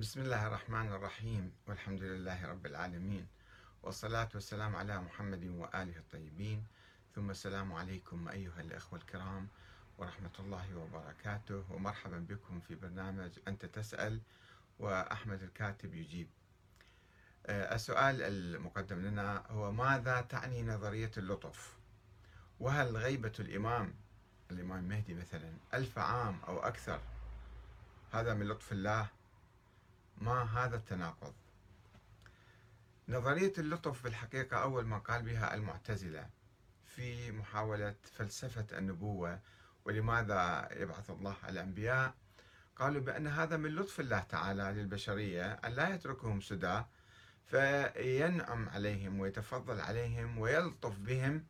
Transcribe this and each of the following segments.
بسم الله الرحمن الرحيم والحمد لله رب العالمين والصلاة والسلام على محمد وآله الطيبين. ثم السلام عليكم أيها الأخوة الكرام ورحمة الله وبركاته ومرحبا بكم في برنامج أنت تسأل وأحمد الكاتب يجيب. آه، السؤال المقدم لنا هو ماذا تعني نظرية اللطف؟ وهل غيبة الإمام الإمام المهدي مثلا ألف عام أو أكثر؟ هذا من لطف الله ما هذا التناقض؟ نظرية اللطف بالحقيقة أول ما قال بها المعتزلة في محاولة فلسفة النبوة ولماذا يبعث الله الأنبياء قالوا بأن هذا من لطف الله تعالى للبشرية أن لا يتركهم سدى فينعم عليهم ويتفضل عليهم ويلطف بهم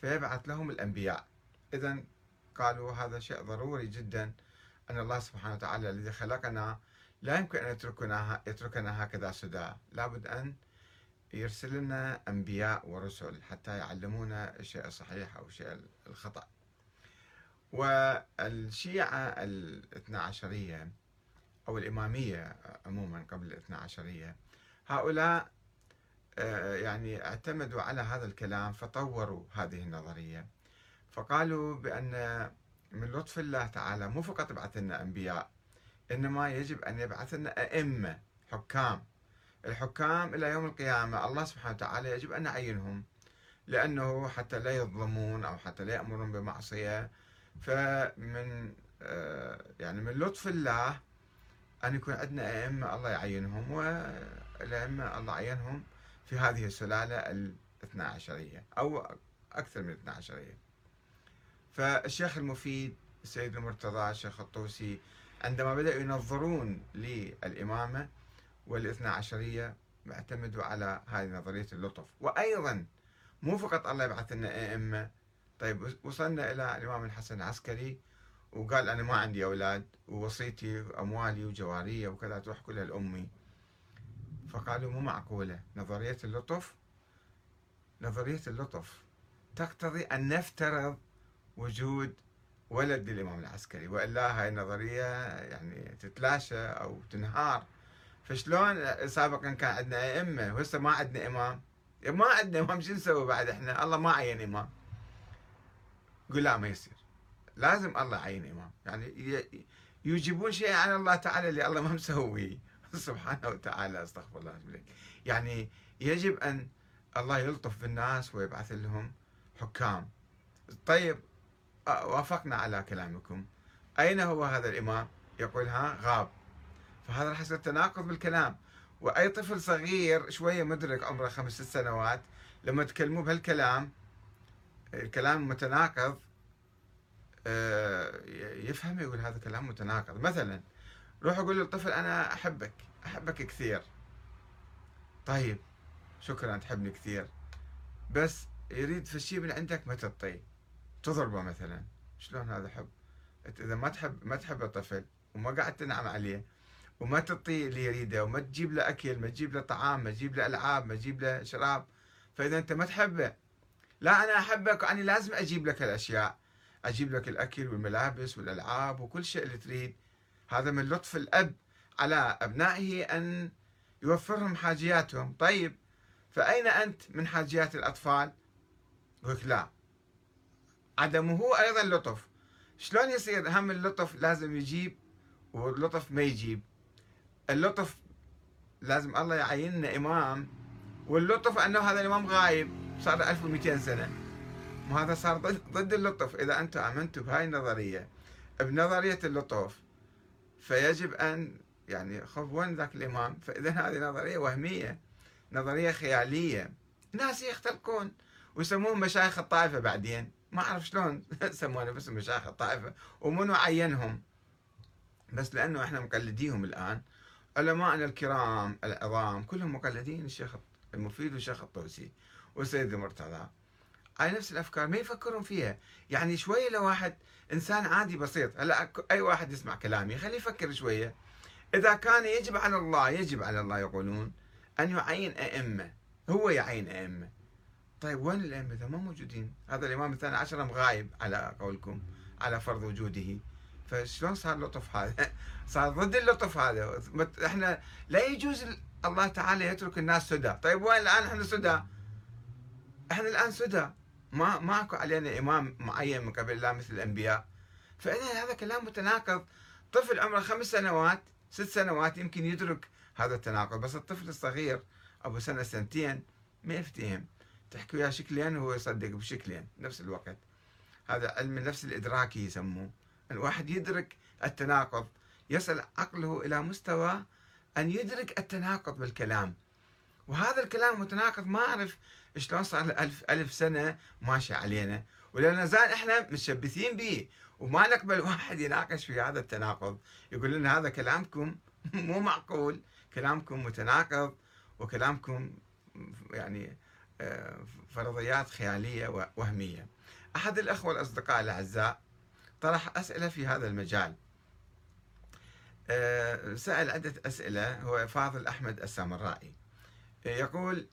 فيبعث لهم الأنبياء. إذا قالوا هذا شيء ضروري جدا أن الله سبحانه وتعالى الذي خلقنا لا يمكن أن يتركنا يتركنا هكذا سدى لابد أن يرسل لنا أنبياء ورسل حتى يعلمونا الشيء الصحيح أو الشيء الخطأ. والشيعة الاثنى عشرية أو الإمامية عموما قبل الاثنى عشرية هؤلاء آه، يعني اعتمدوا على هذا الكلام فطوروا هذه النظرية. فقالوا بأن من لطف الله تعالى مو فقط بعث لنا أنبياء إنما يجب أن يبعث لنا أئمة حكام. الحكام إلى يوم القيامة الله سبحانه وتعالى يجب أن نعينهم. لأنه حتى لا يظلمون أو حتى لا يأمرون بمعصية فمن آه، يعني من لطف الله أن يكون عندنا أئمة الله يعينهم والأئمة الله عينهم في هذه السلالة الاثنى عشرية أو أكثر من الاثنى عشرية. فالشيخ المفيد السيد المرتضى الشيخ الطوسي عندما بدأوا ينظرون للإمامة والاثنى عشرية اعتمدوا على هذه نظرية اللطف. وأيضا مو فقط الله يبعث لنا أئمة. طيب وصلنا إلى الإمام الحسن العسكري وقال أنا ما عندي أولاد ووصيتي وأموالي وجوارية وكذا تروح كلها لأمي. فقالوا مو معقولة. نظرية اللطف نظرية اللطف تقتضي أن نفترض وجود ولد للإمام العسكري وإلا هاي النظرية يعني تتلاشى أو تنهار. فشلون سابقا كان عندنا أئمة وهسه ما عندنا إمام. ما عندنا إمام شو نسوي بعد إحنا؟ الله ما عين إمام. قل لا ما يصير. لازم الله يعين إمام. يعني يجيبون شيء عن الله تعالى اللي الله ما مسويه. سبحانه وتعالى أستغفر الله عليك يعني يجب أن الله يلطف بالناس ويبعث لهم حكام. طيب وافقنا على كلامكم. أين هو هذا الإمام؟ يقول ها غاب. فهذا راح يصير تناقض بالكلام. وأي طفل صغير شوية مدرك عمره خمس ست سنوات لما تكلموه بهالكلام الكلام متناقض آه، يفهم يقول هذا كلام متناقض. مثلا روح أقول للطفل أنا أحبك أحبك كثير. طيب شكرا تحبني كثير. بس يريد في الشيء من عندك ما تعطيه. تضربه مثلا. شلون هذا حب؟ إذا ما تحب ما تحب الطفل وما قاعد تنعم عليه وما تعطيه اللي يريده وما تجيب له أكل ما تجيب له طعام ما تجيب له ألعاب ما تجيب له شراب فإذا أنت ما تحبه لا أنا أحبك واني لازم أجيب لك الأشياء. أجيب لك الأكل والملابس والألعاب وكل شيء اللي تريد. هذا من لطف الأب على أبنائه أن يوفرهم حاجياتهم. طيب فأين أنت من حاجيات الأطفال؟ يقول لا. عدمه أيضا لطف. شلون يصير هم اللطف لازم يجيب واللطف ما يجيب؟ اللطف لازم الله يعين لنا إمام واللطف أنه هذا الإمام غايب صار 1200 سنة. وهذا صار ضد اللطف. إذا أنتم آمنتوا بهاي النظرية بنظرية اللطف فيجب أن يعني خف وين ذاك الإمام؟ فإذا هذه نظرية وهمية نظرية خيالية. ناس يختلقون ويسموهم مشايخ الطائفة بعدين. ما أعرف شلون سمونا بس مشايخ الطائفة ومنو عينهم؟ بس لأنه إحنا مقلديهم الآن علماءنا الكرام العظام كلهم مقلدين الشيخ المفيد والشيخ الطوسي والسيد المرتضى. على نفس الأفكار ما يفكرون فيها. يعني شوية لو واحد إنسان عادي بسيط هلا أي واحد يسمع كلامي خليه يفكر شوية. إذا كان يجب على الله يجب على الله يقولون أن يعين أئمة هو يعين أئمة. طيب وين الأئمة؟ ما موجودين. هذا الإمام الثاني عشر غايب على قولكم على فرض وجوده. فشلون صار لطف هذا؟ صار ضد اللطف هذا. إحنا لا يجوز الله تعالى يترك الناس سدى. طيب وين الآن إحنا سدى؟ إحنا الآن سدى. ما ماكو علينا إمام معين من قبل الله مثل الأنبياء. فإذا هذا كلام متناقض. طفل عمره خمس سنوات ست سنوات يمكن يدرك هذا التناقض. بس الطفل الصغير أبو سنة سنتين ما يفتهم. تحكي وياه شكلين وهو يصدق بشكلين نفس الوقت. هذا علم النفس الإدراكي يسموه. الواحد يدرك التناقض يصل عقله إلى مستوى أن يدرك التناقض بالكلام. وهذا الكلام متناقض ما أعرف شلون صار ألف, ألف سنة ماشي علينا. ولا نزال إحنا متشبثين به وما نقبل واحد يناقش في هذا التناقض. يقول لنا هذا كلامكم مو معقول. كلامكم متناقض وكلامكم يعني فرضيات خيالية وهمية. أحد الأخوة الأصدقاء الأعزاء طرح أسئلة في هذا المجال. آه، سأل عدة أسئلة هو فاضل أحمد السامرائي. يقول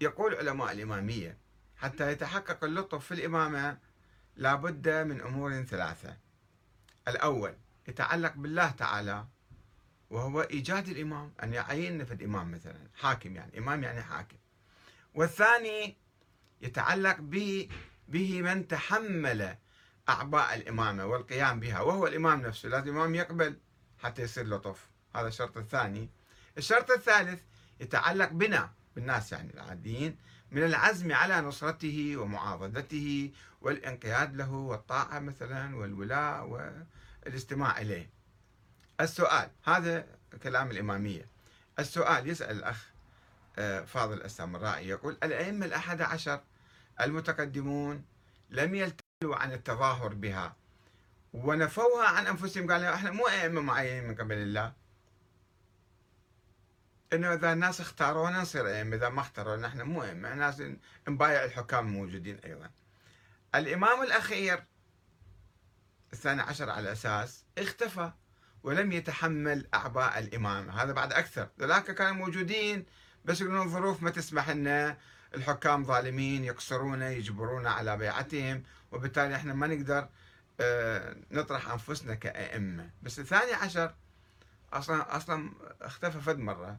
يقول علماء الإمامية حتى يتحقق اللطف في الإمامة لابد من أمور ثلاثة. الأول يتعلق بالله تعالى وهو إيجاد الإمام أن يعين في الإمام مثلا حاكم يعني إمام يعني حاكم. والثاني يتعلق به به من تحمل أعباء الإمامة والقيام بها وهو الإمام نفسه. لازم الإمام يقبل حتى يصير لطف هذا الشرط الثاني. الشرط الثالث يتعلق بنا بالناس يعني العاديين من العزم على نصرته ومعاضدته والانقياد له والطاعة مثلا والولاء والاستماع إليه. السؤال هذا كلام الإمامية. السؤال يسأل الأخ فاضل السامرائي يقول الأئمة الأحد عشر المتقدمون لم يلتلوا عن التظاهر بها ونفوها عن أنفسهم. قالوا إحنا مو أئمة معينين من قبل الله. إنه إذا الناس اختارونا نصير أئمة إذا ما اختارونا إحنا مو أئمة. ناس نبايع الحكام موجودين أيضا. الإمام الأخير الثاني عشر على أساس اختفى ولم يتحمل أعباء الإمام. هذا بعد أكثر. ذلك كانوا موجودين بس يقولون الظروف ما تسمح لنا الحكام ظالمين يقصرونا يجبرونا على بيعتهم وبالتالي إحنا ما نقدر آه، نطرح أنفسنا كأئمة. بس الثاني عشر أصلا أصلا اختفى فد مرة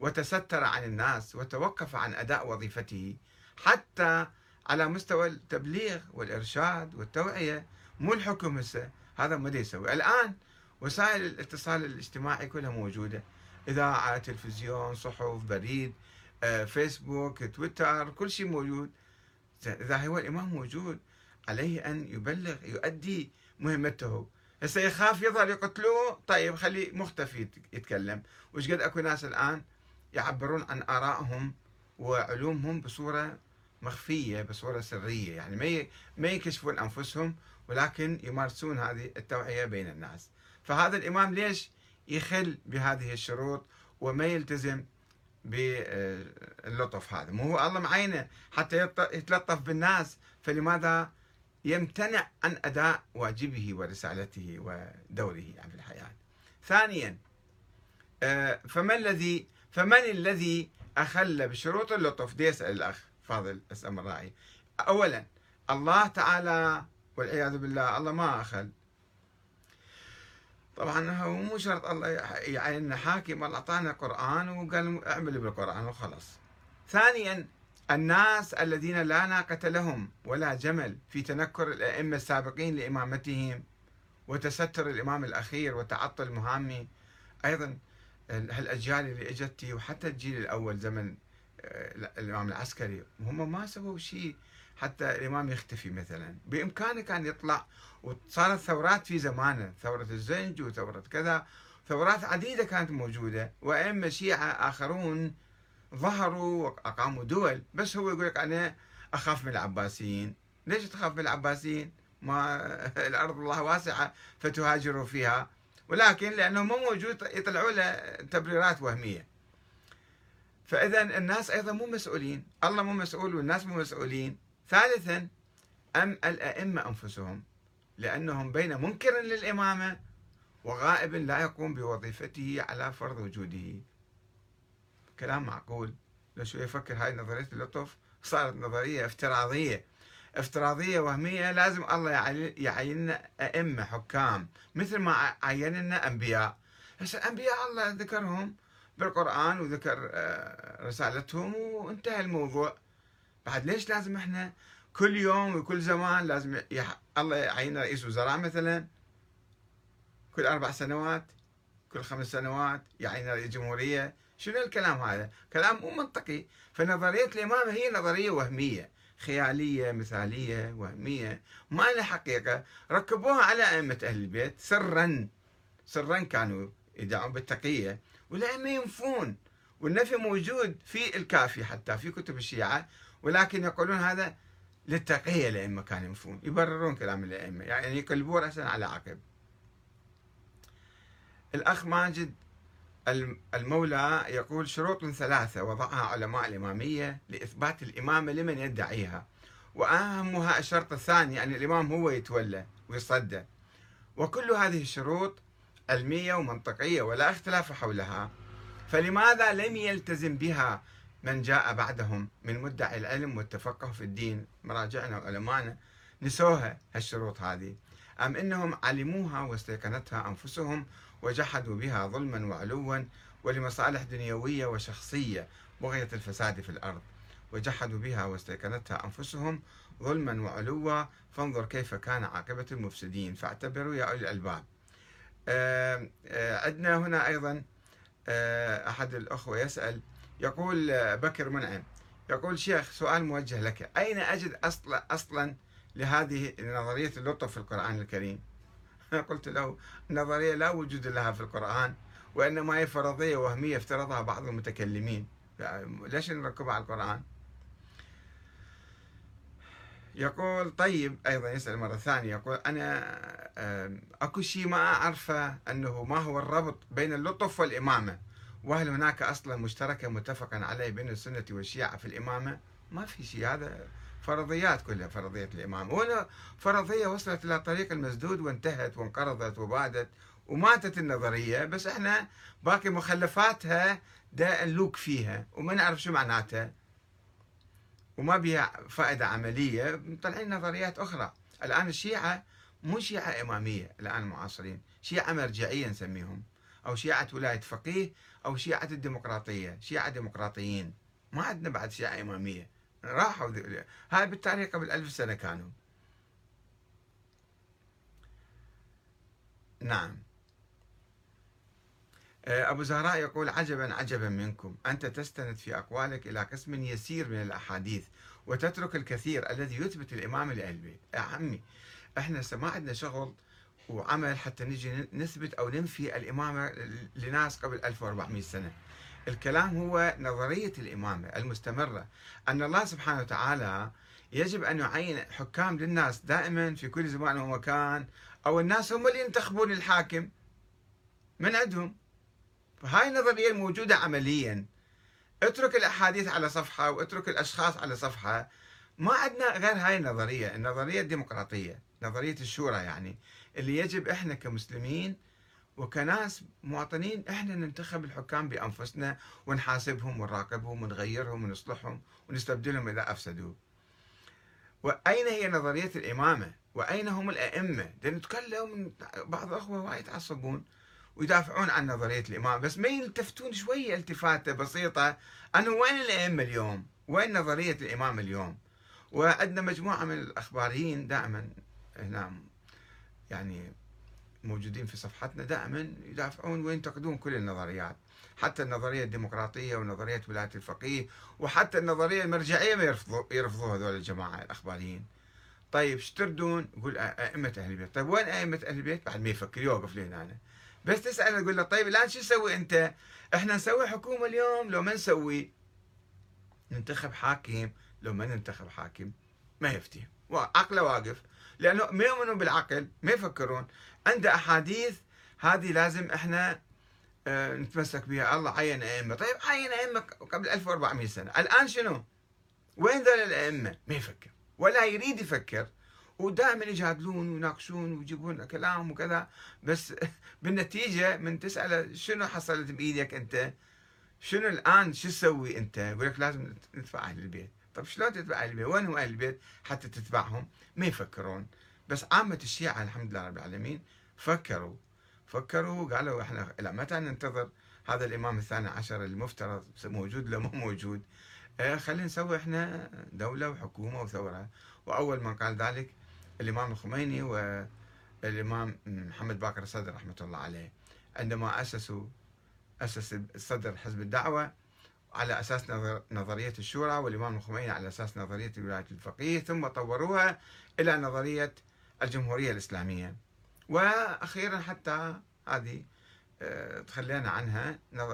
وتستر عن الناس وتوقف عن أداء وظيفته حتى على مستوى التبليغ والإرشاد والتوعية مو الحكم هسه هذا ما يسوي. الآن وسائل الاتصال الاجتماعي كلها موجودة. إذاعة تلفزيون صحف بريد آه، فيسبوك تويتر كل شيء موجود. إذا هو الإمام موجود عليه أن يبلغ يؤدي مهمته. هسه يخاف يظهر يقتلوه؟ طيب خليه مختفي يتكلم. وش قد أكو ناس الآن يعبرون عن آرائهم وعلومهم بصورة مخفية بصورة سرية؟ يعني ما ما يكشفون أنفسهم ولكن يمارسون هذه التوعية بين الناس. فهذا الإمام ليش يخل بهذه الشروط وما يلتزم باللطف هذا. مو هو الله معينه حتى يتلطف بالناس فلماذا يمتنع عن أداء واجبه ورسالته ودوره في الحياة؟ ثانيا آه، فما الذي فمن الذي أخل بشروط اللطف؟ دي يسأل الأخ فاضل السمراعي أولا الله تعالى والعياذ بالله الله ما أخل. طبعا هو مو شرط الله يعين حاكم الله أعطانا قرآن وقال اعمل بالقرآن وخلاص. ثانيا الناس الذين لا ناقة لهم ولا جمل في تنكر الأئمة السابقين لإمامتهم وتستر الإمام الأخير وتعطل مهامه أيضا هالأجيال اللي إجت وحتى الجيل الأول زمن آه، الإمام العسكري هم ما سووا شيء حتى الإمام يختفي مثلا. بإمكانه كان يطلع وصارت ثورات في زمانه ثورة الزنج وثورة كذا. ثورات عديدة كانت موجودة وأئمة شيعة آخرون ظهروا وأقاموا دول. بس هو يقول لك أنا أخاف من العباسيين. ليش تخاف من العباسيين؟ ما الأرض الله واسعة فتهاجروا فيها. ولكن لأنه مو موجود يطلعوا له تبريرات وهمية. فإذا الناس أيضا مو مسؤولين. الله مو مسؤول والناس مو مسؤولين. ثالثا أم الأئمة أنفسهم لأنهم بين منكر للإمامة وغائب لا يقوم بوظيفته على فرض وجوده. كلام معقول. لو شو يفكر هاي نظرية اللطف صارت نظرية افتراضية. افتراضية وهمية لازم الله يعين لنا أئمة حكام. مثل ما عين لنا أنبياء. هسه أنبياء الله ذكرهم بالقرآن وذكر آه، رسالتهم وانتهى الموضوع. بعد ليش لازم إحنا كل يوم وكل زمان لازم يح... الله يعين رئيس وزراء مثلا؟ كل أربع سنوات كل خمس سنوات يعين رئيس جمهورية. شنو الكلام هذا؟ كلام مو منطقي. فنظرية الإمامة هي نظرية وهمية خيالية مثالية وهمية. ما لها حقيقة. ركبوها على أئمة أهل البيت سرا. سرا كانوا يدعون بالتقية. والأئمة ينفون. والنفي موجود في الكافي حتى في كتب الشيعة. ولكن يقولون هذا للتقية الأئمة كانوا ينفون يبررون كلام الأئمة يعني يقلبون رأسا على عقب. الأخ ماجد المولى يقول شروط ثلاثة وضعها علماء الإمامية لإثبات الإمامة لمن يدعيها وأهمها الشرط الثاني أن الإمام هو يتولى ويصدى. وكل هذه الشروط علمية ومنطقية ولا اختلاف حولها فلماذا لم يلتزم بها من جاء بعدهم من مدعي العلم والتفقه في الدين مراجعنا وعلمائنا نسوها هالشروط هذه. أم إنهم علموها واستيقنتها أنفسهم وجحدوا بها ظلما وعلوا ولمصالح دنيوية وشخصية بغية الفساد في الأرض. وجحدوا بها واستيقنتها أنفسهم ظلما وعلوا فانظر كيف كان عاقبة المفسدين. فاعتبروا يا أولي الألباب. عندنا هنا أيضا أحد الأخوة يسأل يقول بكر منعم. يقول شيخ سؤال موجه لك. أين أجد أصلا أصلا لهذه نظرية اللطف في القرآن الكريم؟ قلت له النظرية لا وجود لها في القرآن وإنما هي فرضية وهمية افترضها بعض المتكلمين. ليش نركبها على القرآن؟ يقول طيب أيضا يسأل مرة ثانية. يقول أنا أكو شيء ما أعرفه أنه ما هو الربط بين اللطف والإمامة. وهل هناك أصلا مشتركة متفقا عليه بين السنة والشيعة في الإمامة؟ ما في شيء هذا فرضيات كلها فرضية الإمامة. وهنا فرضية وصلت إلى طريق المسدود وانتهت وانقرضت وبادت وماتت النظرية بس إحنا باقي مخلفاتها دا نلوك فيها وما نعرف شو معناتها. وما بها فائدة عملية مطلعين نظريات أخرى. الآن الشيعة مو شيعة إمامية الآن المعاصرين شيعة مرجعية نسميهم أو شيعة ولاية فقيه أو شيعة الديمقراطية شيعة ديمقراطيين ما عندنا بعد شيعة إمامية. راحوا هاي بالتاريخ قبل ألف سنة كانوا. نعم. آه، أبو زهراء يقول عجبا عجبا منكم. أنت تستند في أقوالك إلى قسم يسير من الأحاديث وتترك الكثير الذي يثبت الإمام البيت. يا عمي إحنا ما عندنا شغل وعمل حتى نجي نثبت أو ننفي الإمامة لناس قبل 1400 سنة. الكلام هو نظرية الإمامة المستمرة. أن الله سبحانه وتعالى يجب أن يعين حكام للناس دائما في كل زمان ومكان أو الناس هم اللي ينتخبون الحاكم من عندهم. فهاي النظرية الموجودة عمليا. اترك الأحاديث على صفحة واترك الأشخاص على صفحة. ما عندنا غير هاي النظرية النظرية الديمقراطية. نظرية الشورى يعني اللي يجب إحنا كمسلمين وكناس مواطنين إحنا ننتخب الحكام بأنفسنا ونحاسبهم ونراقبهم ونغيرهم ونصلحهم ونستبدلهم اذا افسدوا. وأين هي نظرية الإمامة؟ وأين هم الأئمة؟ نتكلم بعض الأخوة وايد يتعصبون ويدافعون عن نظرية الإمامة بس ما يلتفتون شوية التفاتة بسيطة أنه وين الأئمة اليوم؟ وين نظرية الإمامة اليوم؟ وعندنا مجموعة من الأخباريين دائما هنا يعني موجودين في صفحتنا دائما يدافعون وينتقدون كل النظريات حتى النظرية الديمقراطية ونظرية ولاية الفقيه وحتى النظرية المرجعية ما يرفضوا يرفضوا هذول الجماعة الأخباريين طيب إيش تردون؟ يقول أئمة أهل البيت طيب وين أئمة أهل البيت؟ بعد ما يفكر يوقف لهنا أنا. بس تسأل تقول له طيب الآن شو تسوي أنت؟ إحنا نسوي حكومة اليوم لو ما نسوي ننتخب حاكم لو ما ننتخب حاكم ما يفتي عقله واقف لأنه ما يؤمنون بالعقل ما يفكرون. عنده أحاديث هذه لازم إحنا آه، نتمسك بها. الله عين أئمة. طيب عين أئمة قبل 1400 سنة. الآن شنو؟ وين ذول الأئمة؟ ما يفكر. ولا يريد يفكر. ودائما يجادلون ويناقشون ويجيبون كلام وكذا. بس بالنتيجة من تسأله شنو حصلت بإيدك أنت؟ شنو الآن؟ شو تسوي أنت؟ يقول لك لازم ندفع أهل البيت. طب شلون تتبع أهل البيت وين هم أهل البيت حتى تتبعهم؟ ما يفكرون. بس عامة الشيعة الحمد لله رب العالمين فكروا. فكروا قالوا إحنا إلى متى ننتظر هذا الإمام الثاني عشر المفترض موجود لو مو موجود. آه خلينا نسوي إحنا دولة وحكومة وثورة. وأول من قال ذلك الإمام الخميني والإمام محمد باكر الصدر رحمة الله عليه. عندما أسسوا أسس صدر حزب الدعوة على أساس نظرية الشورى والإمام الخميني على أساس نظرية ولايه الفقيه ثم طوروها إلى نظرية الجمهورية الإسلامية. وأخيرا حتى هذه آه، تخلينا عنها